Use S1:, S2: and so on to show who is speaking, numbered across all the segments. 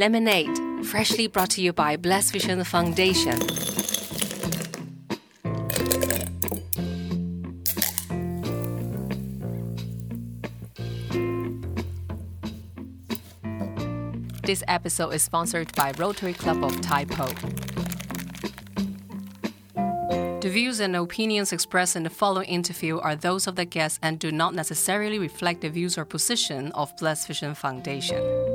S1: Lemonade, freshly brought to you by Blessed Vision Foundation. This episode is sponsored by Rotary Club of Tai Po. The views and opinions expressed in the following interview are those of the guest and do not necessarily reflect the views or position of Blessed Vision Foundation.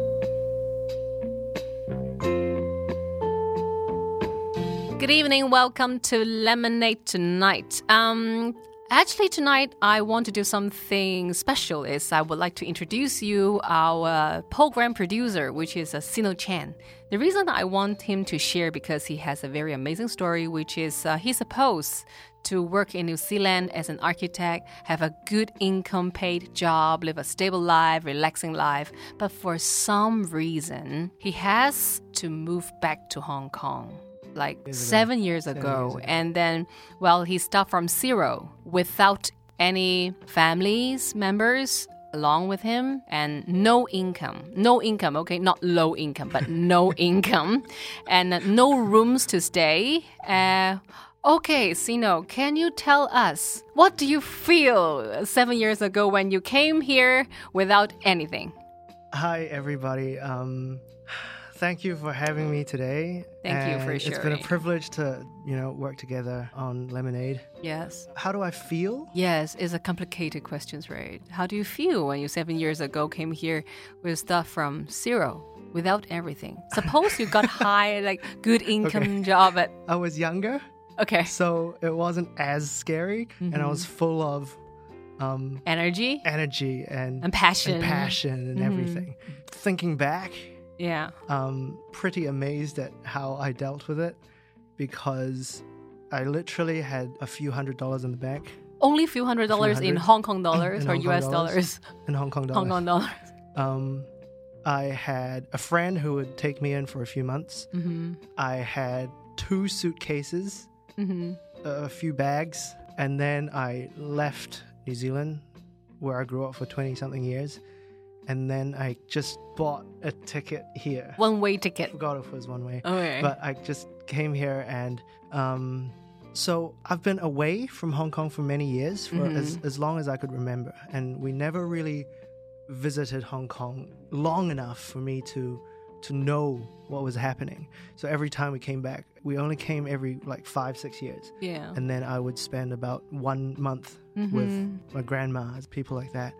S1: Good evening, welcome to Lemonade tonight. Um, actually, tonight I want to do something special. Is I would like to introduce you our program producer, which is uh, Sino Chan. The reason I want him to share because he has a very amazing story, which is uh, he's supposed to work in New Zealand as an architect, have a good income paid job, live a stable life, relaxing life. But for some reason, he has to move back to Hong Kong like
S2: Years ago.
S1: seven years
S2: Seven
S1: ago.
S2: years ago.
S1: And then, well, he started from zero without any families, members along with him and no income. No income, okay? Not low income, but no income. And no rooms to stay. Uh, Okay, Sino, can you tell us what do you feel seven years ago when you came here without anything?
S2: Hi, everybody. Um, thank you for having me today.
S1: Thank you for
S2: And It's been a privilege to, you know, work together on Lemonade.
S1: Yes.
S2: How do I feel?
S1: Yes, it's a complicated question, right? How do you feel when you seven years ago came here with stuff from zero, without everything? Suppose you got high, like good income job at
S2: I was younger,
S1: okay
S2: so it wasn't as scary, and I was
S1: Mm-hmm.
S2: full of um,
S1: energy
S2: energy and,
S1: and passion.
S2: and passion and
S1: Mhm.
S2: everything. Thinking back,
S1: Yeah.
S2: um, pretty amazed at how I dealt with it because I literally had a few hundred dollars in the bank
S1: Only a few hundred dollars in
S2: hundred
S1: Hong Kong dollars
S2: in
S1: or
S2: Hong
S1: US
S2: dollars.
S1: dollars.
S2: in Hong Kong dollars.
S1: Hong Kong dollars.
S2: Um, I had a friend who would take me in for a few months.
S1: Mm-hmm.
S2: I had two suitcases,
S1: Mm-hmm.
S2: a few bags, and then I left New Zealand, where I grew up for 20 something years. And then I just bought a ticket here.
S1: One way
S2: I
S1: ticket.
S2: forgot if it was one way.
S1: Okay.
S2: But I just came here and um, so I've been away from Hong Kong for many years, for as, as long as I could remember. And we never really visited Hong Kong long enough for me to to know what was happening. So every time we came back, we only came every like five, six years.
S1: yeah.
S2: And then I would spend about one month with my grandmas, people like that.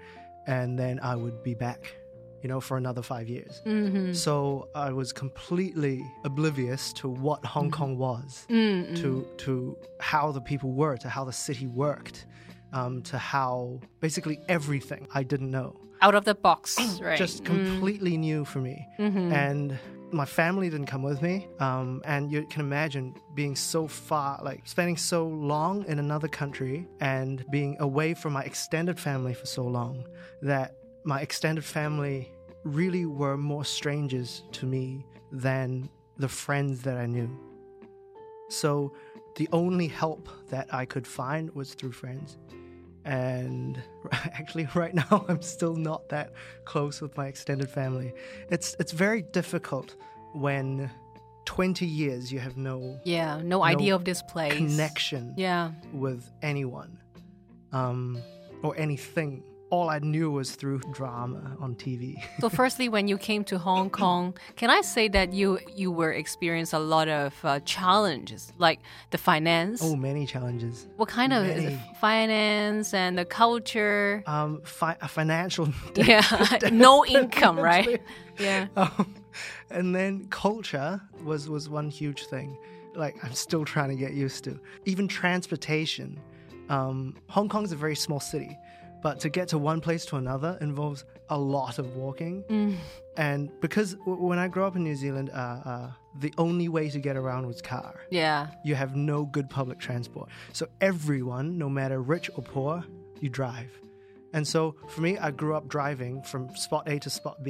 S2: And then I would be back, you know, for another five years.
S1: Mm-hmm.
S2: So I was completely oblivious to what Hong Kong was,
S1: Mm-hmm.
S2: to to how the people were, to how the city worked, um, to how basically everything I didn't know,
S1: Out of the box, right?
S2: just completely new for me.
S1: Mm-hmm.
S2: And my family didn't come with me, um, and you can imagine being so far, like spending so long in another country and being away from my extended family for so long that my extended family really were more strangers to me than the friends that I knew. So the only help that I could find was through friends. And actually, right now, I'm still not that close with my extended family. It's it's very difficult when 20 years you have no
S1: yeah, no, idea of this place.
S2: connection
S1: Yeah.
S2: with anyone um, or anything. All I knew was through drama on TV.
S1: So, firstly, when you came to Hong Kong, can I say that you you were experienced a lot of uh, challenges, like the finance?
S2: oh, many challenges.
S1: what kind of is finance and the culture?
S2: Um, fi- financial
S1: yeah, no income, right? Yeah.
S2: um, and then culture was was one huge thing like i'm still trying to get used to even transportation um, hong kong is a very small city but to get to one place to another involves a lot of walking
S1: Mm.
S2: and because w- when i grew up in new zealand uh, uh, the only way to get around was car
S1: Yeah.
S2: you have no good public transport. So everyone, no matter rich or poor, you drive. And so for me, I grew up driving from spot A to spot B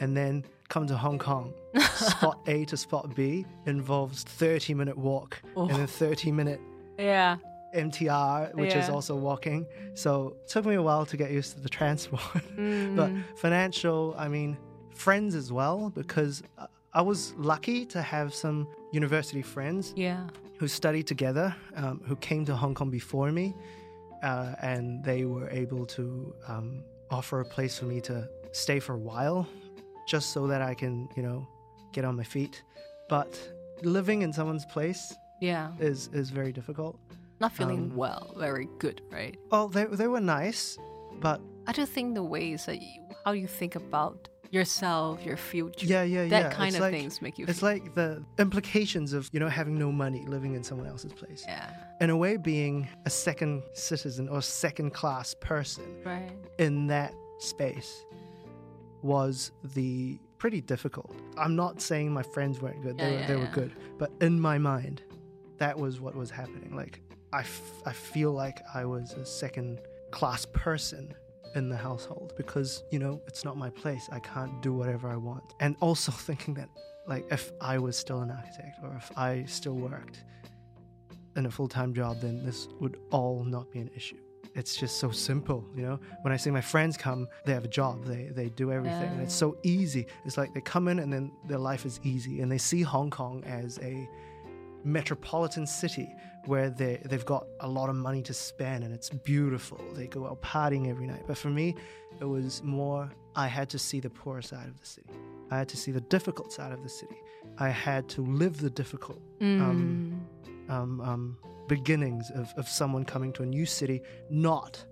S2: and then come to Hong Kong. spot A to spot B involves 30 minute walk and then 30 minute
S1: Yeah.
S2: MTR, which is also walking. So it took me a while to get used to the transport.
S1: Mm.
S2: but financial, I mean, friends as well, because uh, I was lucky to have some university friends
S1: Yeah.
S2: who studied together, um, who came to Hong Kong before me, uh, and they were able to um, offer a place for me to stay for a while, just so that I can, you know, get on my feet. But living in someone's place
S1: Yeah.
S2: is is very difficult.
S1: Not feeling
S2: Um,
S1: well, very good, right?
S2: Well, they they were nice, but
S1: I do think the ways that you, how you think about yourself, your future,
S2: yeah, yeah,
S1: that
S2: yeah.
S1: kind
S2: it's
S1: of
S2: like,
S1: things make you
S2: It's
S1: feel.
S2: like the implications of you know having no money, living in someone else's place.
S1: yeah.
S2: In a way, being a second citizen or second class person
S1: Right.
S2: in that space was the pretty difficult. I'm not saying my friends weren't good; they, were,
S1: yeah,
S2: they were good, but in my mind, that was what was happening. Like I, f- I feel like I was a second class person in the household because you know it's not my place. I can't do whatever I want, and also thinking that like if I was still an architect or if I still worked in a full time job, then this would all not be an issue it's just so simple, you know. When I see my friends come, they have a job, they they do everything, and it's so easy. It's like they come in and then their life is easy, and they see Hong Kong as a metropolitan city where they they've got a lot of money to spend and it's beautiful. They go out partying every night. But for me, it was more I had to see the poor side of the city. I had to see the difficult side of the city. I had to live the difficult um, um, um, beginnings of, of someone coming to a new city, not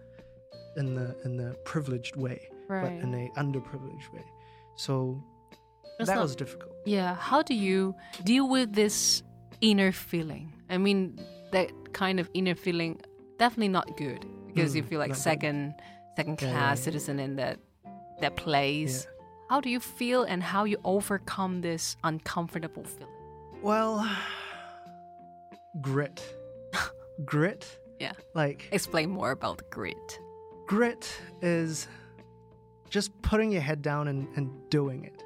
S2: in the in the privileged way,
S1: right.
S2: but in a underprivileged way. So
S1: It's
S2: that
S1: not-
S2: was difficult.
S1: Yeah. How do you deal with this inner feeling? I mean, that kind of inner feeling definitely not good because you
S2: Mm,
S1: feel like
S2: not good.
S1: second second
S2: Yeah,
S1: class
S2: yeah.
S1: citizen in that that place. How do you feel and how you overcome this uncomfortable feeling?
S2: Well, grit, grit.
S1: Yeah.
S2: Like
S1: Explain more about grit.
S2: grit is just putting your head down and, and doing it.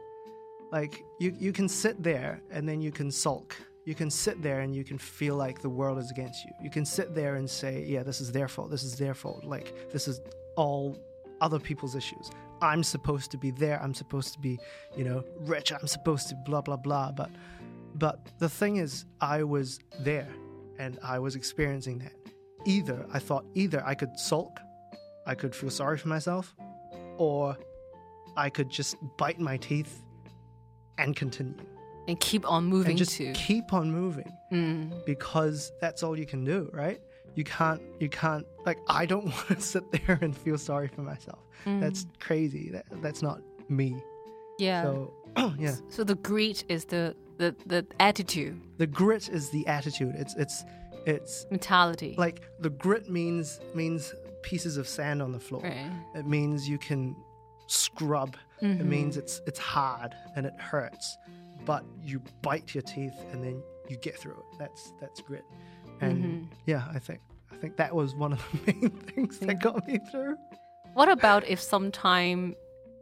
S2: Like you, you can sit there and then you can sulk. You can sit there and you can feel like the world is against you. You can sit there and say, yeah, this is their fault. This is their fault. Like this is all other people's issues. I'm supposed to be there. I'm supposed to be, you know, rich. I'm supposed to blah blah blah. But but the thing is, I was there and I was experiencing that. Either I thought either I could sulk I could feel sorry for myself, or I could just bite my teeth and continue.
S1: And keep on moving
S2: and just keep on moving
S1: Mm.
S2: because that's all you can do, right? You can't, you can't, like, I don't want to sit there and feel sorry for myself. That's crazy. That, that's not me.
S1: Mm. Yeah.
S2: So, yeah.
S1: So the grit is the, the, the attitude,
S2: The grit is the attitude. It's, it's, it's
S1: mentality.
S2: like the grit means, means pieces of sand on the floor.
S1: right.
S2: It means you can scrub. It means it's it's hard and it hurts, but you bite your teeth and then you get through it. That's that's grit. And yeah, I think I think that was one of the main things that got me through.
S1: What about if sometime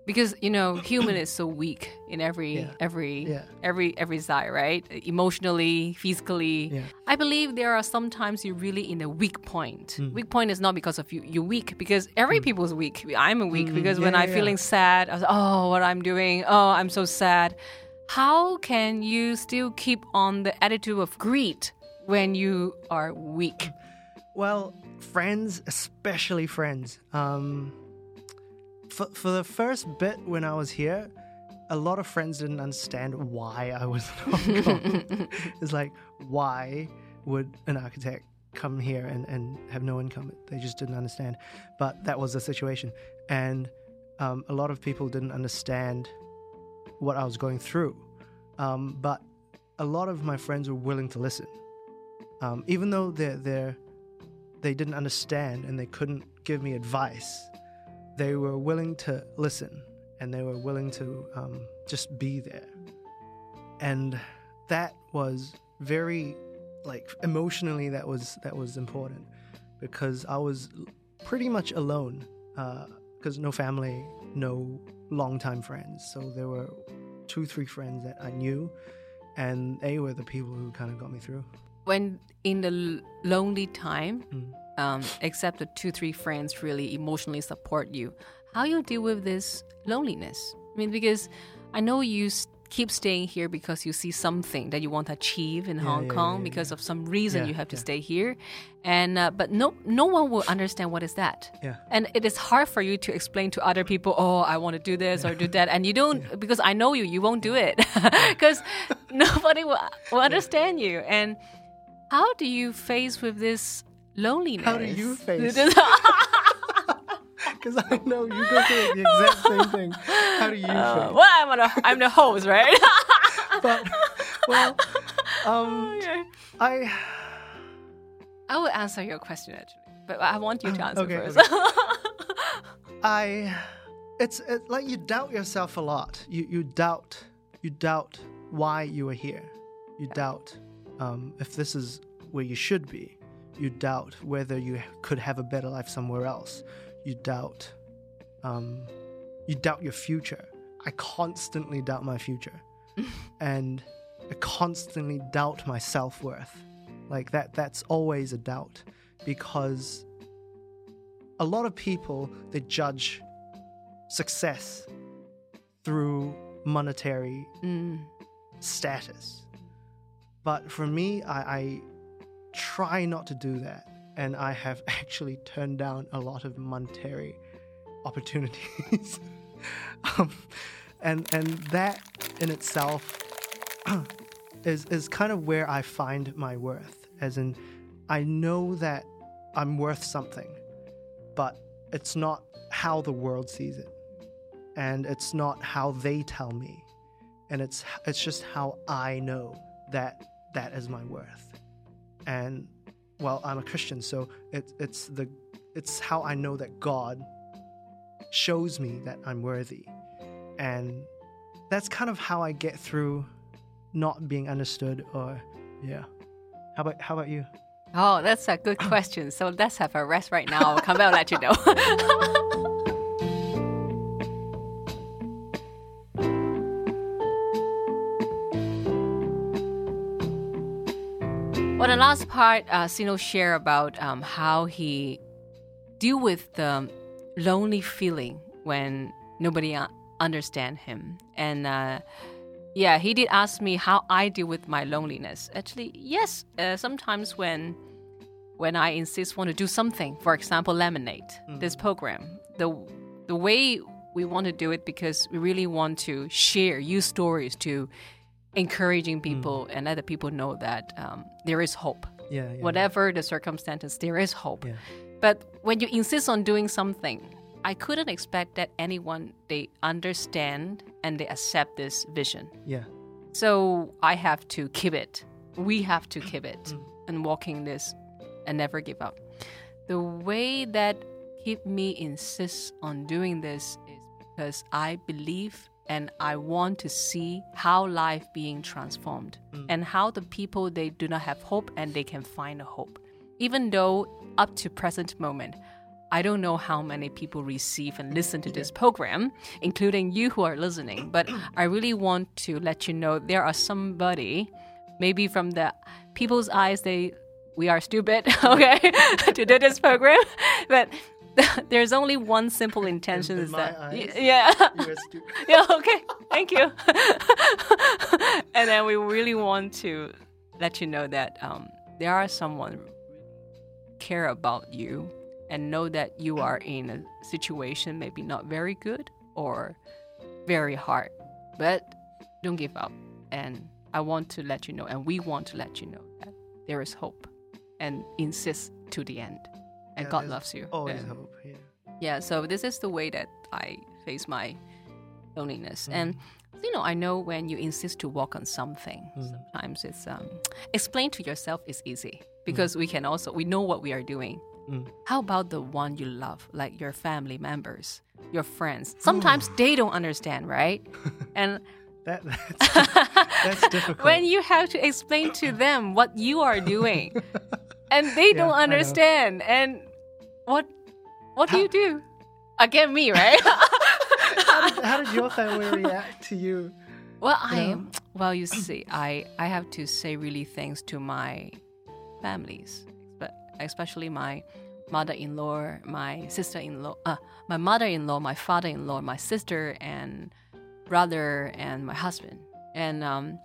S1: because you know human is so weak in every
S2: Yeah.
S1: every
S2: Yeah.
S1: every every side, right? Emotionally, physically.
S2: Yeah.
S1: I believe there are sometimes you're really in a weak point.
S2: Mm.
S1: Weak point is not because of you. You're weak because every people's weak. I'm a weak because when
S2: Mm. Yeah,
S1: I'm
S2: yeah,
S1: feeling sad, I was oh what I'm doing. Oh I'm so sad. How can you still keep on the attitude of greed when you are weak?
S2: Well, friends, especially friends. Um, for for the first bit when I was here, a lot of friends didn't understand why I was in Hong Kong. it's like, why would an architect come here and, and have no income? They just didn't understand. But that was the situation. And um, a lot of people didn't understand what I was going through. Um, but a lot of my friends were willing to listen. Um, even though they're, they're, they didn't understand and they couldn't give me advice, they were willing to listen and they were willing to um, just be there. And that was very, like, emotionally, that was that was important because I was pretty much alone because no family, no longtime friends. So there were two, three friends that I knew, and they were the people who kind of got me through.
S1: when in the lonely time,
S2: Mm.
S1: um, except the two three friends really emotionally support you, how you deal with this loneliness? I mean, because I know you keep staying here because you see something that you want to achieve in Hong
S2: yeah,
S1: Kong
S2: yeah,
S1: because of some reason
S2: Yeah,
S1: you have to
S2: yeah.
S1: stay here, and uh, but no no one will understand what is that.
S2: Yeah.
S1: And it is hard for you to explain to other people, oh, I want to do this or do that, and you don't because I know you, you won't do it because nobody will, will understand you. And how do you face with this loneliness?
S2: How do you face- Because I know you go through the exact same thing. How do you
S1: Uh,
S2: feel?
S1: well, I'm, on a, I'm the host, right?
S2: But well, um,
S1: Okay.
S2: I
S1: I will answer your question actually, but I want you to answer
S2: okay,
S1: first.
S2: I, it's it, like you doubt yourself a lot. You you doubt you doubt why you are here. You doubt um, if this is where you should be. You doubt whether you could have a better life somewhere else. You doubt, um, you doubt your future. I constantly doubt my future, and I constantly doubt my self worth. Like that. That's always a doubt because a lot of people they judge success through monetary
S1: Mm,
S2: status but for me I, I try not to do that and i have actually turned down a lot of monetary opportunities. Um, and and that in itself is is kind of where i find my worth as in i know that i'm worth something but it's not how the world sees it and it's not how they tell me and it's it's just how i know that that is my worth. And well i'm a christian so it, it's the it's how i know that god shows me that i'm worthy and that's kind of how i get through not being understood or yeah how about how about you
S1: Oh, that's a good question. So let's have a rest right now. I'll come back and let you know. last part, uh, Sino share about um, how he deal with the lonely feeling when nobody understand him, and uh, yeah, he did ask me how I deal with my loneliness. Actually, yes, uh, sometimes when when I insist want to do something, for example, lemonade, this program, the the way we want to do it because we really want to share, use stories to encouraging people and let the people know that um, there is hope.
S2: yeah, yeah
S1: Whatever the circumstances, there is hope.
S2: Yeah.
S1: But when you insist on doing something, I couldn't expect that anyone they understand and they accept this vision.
S2: yeah
S1: So I have to keep it. We have to keep it and walking this and never give up. The way that keep me insist on doing this is because I believe and I want to see how life being transformed mm. and how the people they do not have hope and they can find a hope. Even though up to present moment I don't know how many people receive and listen to this program, including you who are listening, but I really want to let you know there are somebody, maybe from the people's eyes, they we are stupid, okay, to do this program, but there's only one simple intention
S2: in
S1: is
S2: my
S1: that
S2: eyes.
S1: yeah.
S2: you are stupid
S1: yeah, okay. Thank you. and then we really want to let you know that um, there are someone care about you and know that you are in a situation maybe not very good or very hard, but don't give up. And I want to let you know, and we want to let you know that there is hope, and insist to the end. And
S2: Yeah,
S1: God loves you.
S2: always
S1: And-
S2: hope yeah
S1: yeah, so this is the way that I face my loneliness. Mm. And you know, I know when you insist to walk on something, mm. sometimes it's um explain to yourself is easy mm. because we can also we know what we are doing. How about the one you love, like your family members, your friends? Sometimes they don't understand, right? and
S2: that that's, that's difficult
S1: when you have to explain to them what you are doing and they don't understand and what what do you do? Again me right?
S2: How, did, how did your family react to you?
S1: Well i well you see i i have to say really thanks to my families but especially my mother-in-law my sister-in-law uh, my mother-in-law my father-in-law my sister and brother and my husband. And um,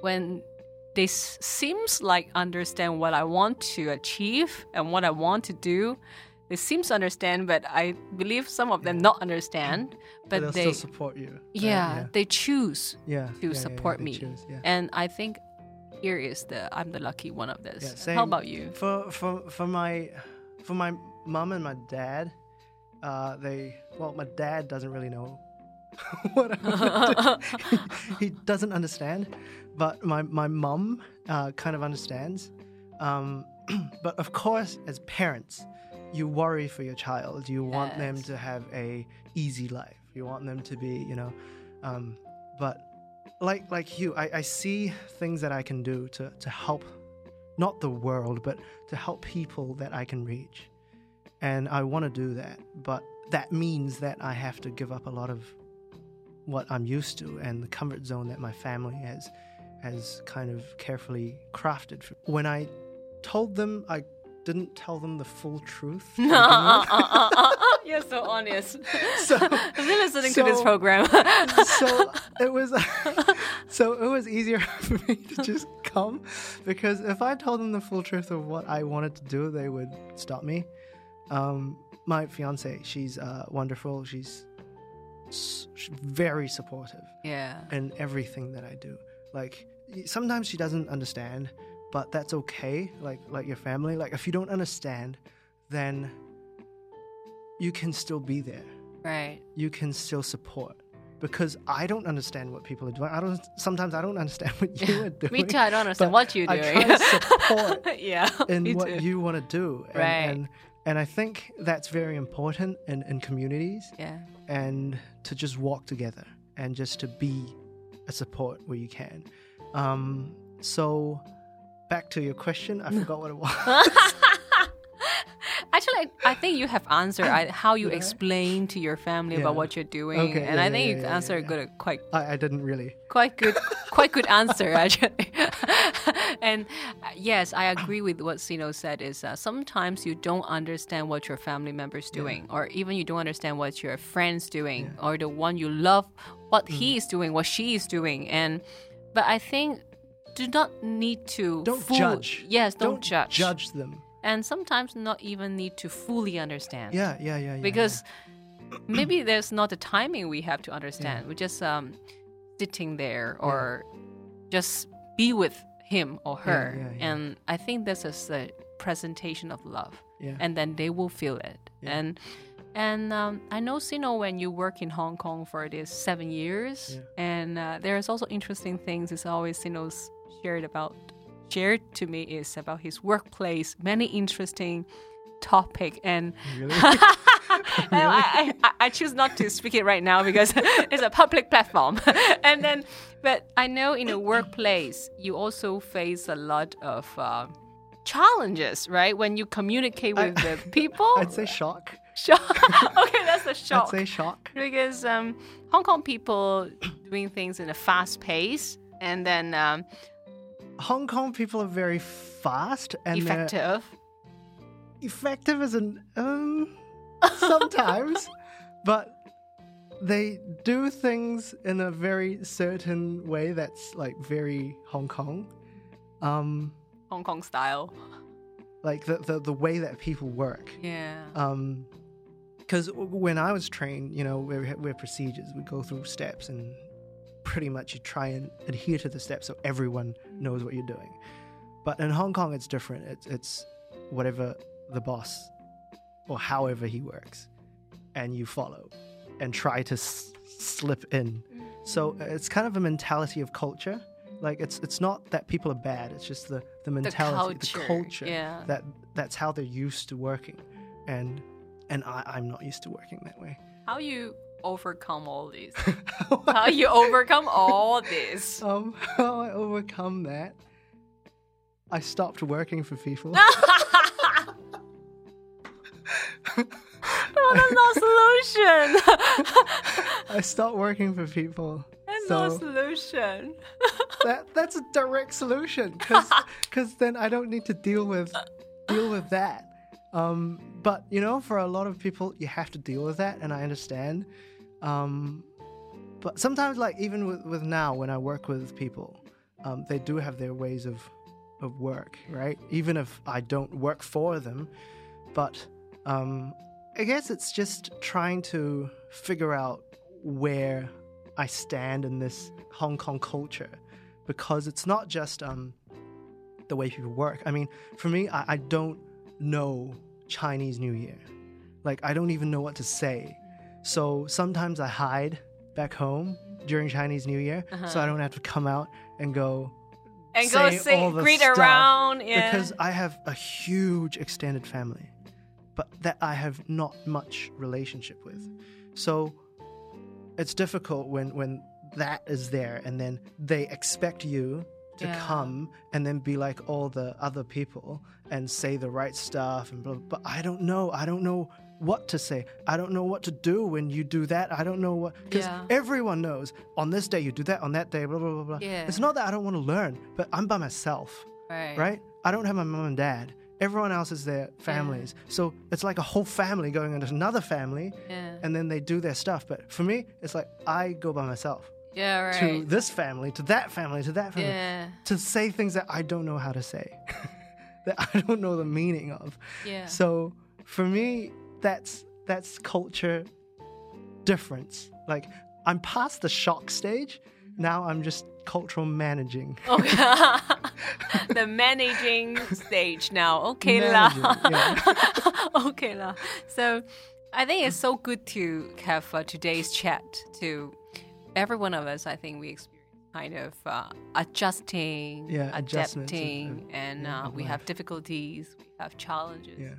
S1: when they seems like understand what I want to achieve and what I want to do. They seems to understand, but I believe some of them not understand. But
S2: they'll
S1: they,
S2: still support you. right?
S1: yeah, they choose
S2: yeah,
S1: to
S2: yeah, yeah,
S1: support me,
S2: choose, yeah.
S1: and I think here is the I'm the lucky one of this.
S2: Yeah.
S1: How about you?
S2: For for for my for my mom and my dad, uh, they well, my dad doesn't really know what I do. he, he doesn't understand, but my my mom uh, kind of understands. Um, but of course, as parents, you worry for your child. You want them to have a easy life. You want them to be, you know, um, but like like you, I, I see things that I can do to to help, not the world, but to help people that I can reach, and I want to do that. But that means that I have to give up a lot of what I'm used to and the comfort zone that my family has has kind of carefully crafted. For. When I told them, I didn't tell them the full truth. to begin with.
S1: You're so honest.
S2: So-
S1: I've been listening to this program.
S2: so it was so it was easier for me to just come because if I told them the full truth of what I wanted to do, they would stop me. Um, my fiance, she's uh, wonderful. She's very supportive
S1: yeah.
S2: in everything that I do. Like sometimes she doesn't understand, but that's okay. Like like your family. Like if you don't understand, then you can still be there
S1: Right.
S2: you can still support because I don't understand what people are doing. I don't. Sometimes I don't understand what you are doing.
S1: Me too. I don't understand what you're
S2: I
S1: doing.
S2: try to support
S1: yeah.
S2: in what
S1: too.
S2: you want to do, and,
S1: Right.
S2: and and I think that's very important in, in communities,
S1: Yeah.
S2: and to just walk together and just to be a support where you can. Um, so back to your question, I forgot what it was.
S1: Actually, I, I think you have answered I, how you
S2: Yeah.
S1: explain to your family
S2: Yeah.
S1: about what you're doing,
S2: Okay,
S1: and
S2: yeah,
S1: I think you answered
S2: yeah.
S1: good, quite
S2: I, I didn't really.
S1: quite good quite good answer actually and uh, yes i agree with what sino said is uh, sometimes you don't understand what your family members doing or even you don't understand what your friends doing or the one you love what
S2: Mm.
S1: he is doing what she is doing and but i think do not need to
S2: Don't
S1: full-
S2: judge.
S1: yes don't, judge
S2: Judge them.
S1: And sometimes not even need to fully understand
S2: Yeah, yeah, yeah. yeah
S1: because maybe there's not the timing we have to understand. We're just um, sitting there or just be with him or her.
S2: yeah, yeah.
S1: And I think this is a presentation of love.
S2: Yeah.
S1: And then they will feel it. And and um, I know, Sino, when you work in Hong Kong for this seven years, and uh, there's also interesting things. It's always Sino's shared about shared to me is about his workplace. Many interesting topic and
S2: Really?
S1: I, I, I choose not to speak it right now because it's a public platform. and then, but I know in a workplace, you also face a lot of uh, challenges, right? When you communicate with the people.
S2: I'd say shock.
S1: shock. okay, that's a
S2: I'd
S1: shock.
S2: say shock.
S1: because um, Hong Kong people doing things in a fast pace and then um,
S2: Hong Kong people are very fast and
S1: effective.
S2: effective as an um sometimes, but they do things in a very certain way that's like very Hong Kong. Um,
S1: Hong Kong style.
S2: like the, the the way that people work.
S1: Yeah.
S2: Um, because when I was trained, you know, we're, we're procedures. We go through steps, and pretty much you try and adhere to the steps so everyone knows what you're doing. But in Hong Kong, it's different. It's it's whatever the boss or however he works, and you follow and try to s- slip in. So uh, it's kind of a mentality of culture. Like it's it's not that people are bad. It's just the the mentality, the
S1: culture,
S2: culture,
S1: yeah.
S2: that that's how they're used to working, and and I, I'm not used to working that way.
S1: How you overcome all this? How you overcome all this?
S2: Um, how I overcome that? I stopped working for people.
S1: No, that's no solution.
S2: I stopped working for people.
S1: That's
S2: so
S1: no solution.
S2: that that's a direct solution because then I don't need to deal with deal with that. Um, but you know, for a lot of people, you have to deal with that, and I understand. Um, but sometimes, like even with, with now, when I work with people, um, they do have their ways of of work, right? Even if I don't work for them, but um, I guess it's just trying to figure out where I stand in this Hong Kong culture, because it's not just um, the way people work. I mean, for me, I, I don't know Chinese New Year. Like, I don't even know what to say. So sometimes I hide back home during Chinese New Year so uh-huh. I don't have to come out and go
S1: and go
S2: say all the
S1: greet around. Yeah.
S2: because I have a huge extended family, but that I have not much relationship with. So it's difficult when when that is there and then they expect you to
S1: Yeah.
S2: come and then be like all the other people and say the right stuff and blah, blah, but I don't know. I don't know what to say. I don't know what to do when you do that. I don't know what because
S1: Yeah.
S2: everyone knows on this day you do that, on that day, blah blah blah blah.
S1: Yeah.
S2: It's not that I don't want to learn, but I'm by myself
S1: right.
S2: right? I don't have my mom and dad. Everyone else is their families. So it's like a whole family going into another family
S1: Yeah.
S2: and then they do their stuff. But for me, it's like I go by myself
S1: Yeah. Right.
S2: to this family, to that family, to that family,
S1: yeah.
S2: to say things that I don't know how to say, that I don't know the meaning of.
S1: Yeah.
S2: So for me, that's that's culture difference. Like I'm past the shock stage. Now I'm just cultural managing.
S1: Okay. the managing stage now. Okay lah.
S2: Managing, yeah.
S1: okay lah. So I think it's so good to have uh, today's chat to every one of us. I think we experience kind of uh, adjusting,
S2: Yeah,
S1: adapting,
S2: of-
S1: and uh, we
S2: life.
S1: have difficulties, we have challenges.
S2: Yeah.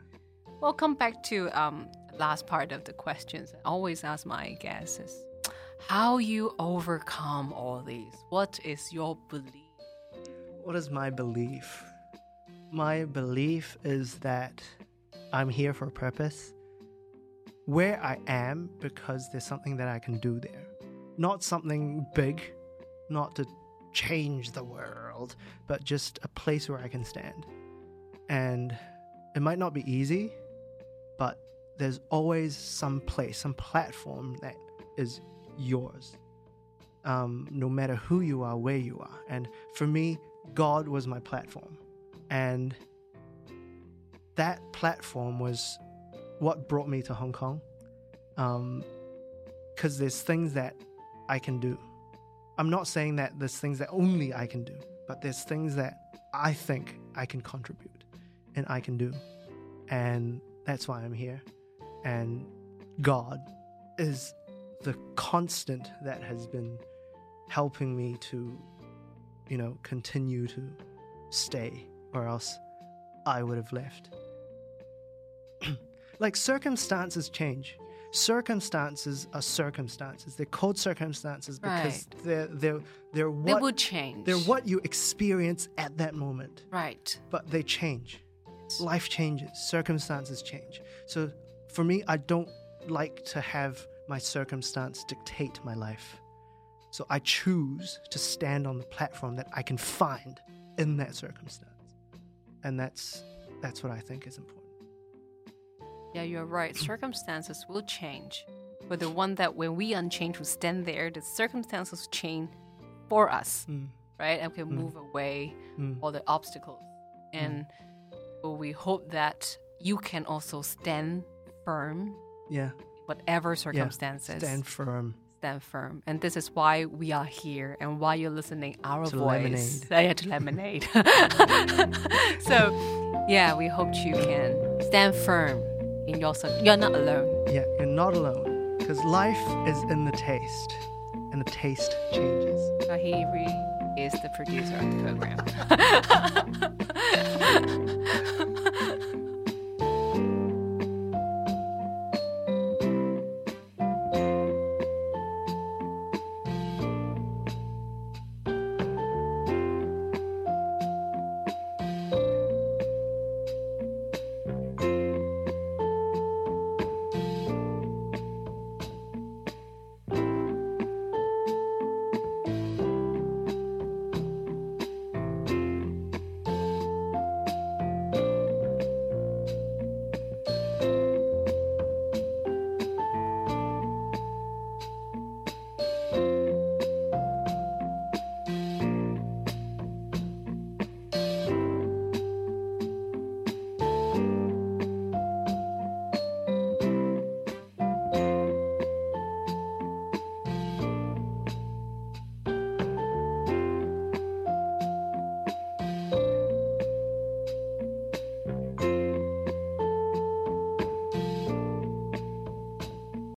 S1: Well, come back to um last part of the questions. I always ask my guests is how you overcome all these. What is your belief?
S2: What is my belief? My belief is that I'm here for a purpose. Where I am because there's something that I can do there. Not something big, not to change the world, but just a place where I can stand. And it might not be easy, but there's always some place, some platform that is yours um, no matter who you are, where you are. And for me, God was my platform. And that platform was what brought me to Hong Kong. Because there's things that I can do. I'm not saying that there's things that only I can do, but there's things that I think I can contribute and I can do. And that's why I'm here. And God is the constant that has been helping me to, you know, continue to stay, or else I would have left. like circumstances change. Circumstances are circumstances. They're called circumstances because
S1: Right.
S2: they're they're they're what They
S1: would change.
S2: they're what you experience at that moment
S1: Right.
S2: but they change. Life changes, circumstances change. So for me, I don't like to have my circumstance dictate my life. So I choose to stand on the platform that I can find in that circumstance. And that's that's what I think is important.
S1: Yeah, you're right. Circumstances will change. But the one that when we unchained to stand there, the circumstances change for us,
S2: Mm.
S1: right? And we can move away
S2: Mm.
S1: all the obstacles. And well, we hope that you can also stand firm,
S2: Yeah.
S1: whatever
S2: Yeah.
S1: circumstances.
S2: Stand firm.
S1: stand firm. And this is why we are here and why you're listening our
S2: To
S1: voice.
S2: Lemonade.
S1: Yeah, to lemonade. so yeah, we hope you can stand firm in your you're not alone.
S2: Yeah, you're not alone. Because life is in the taste. And the taste changes.
S1: Tahiri is the producer of the program.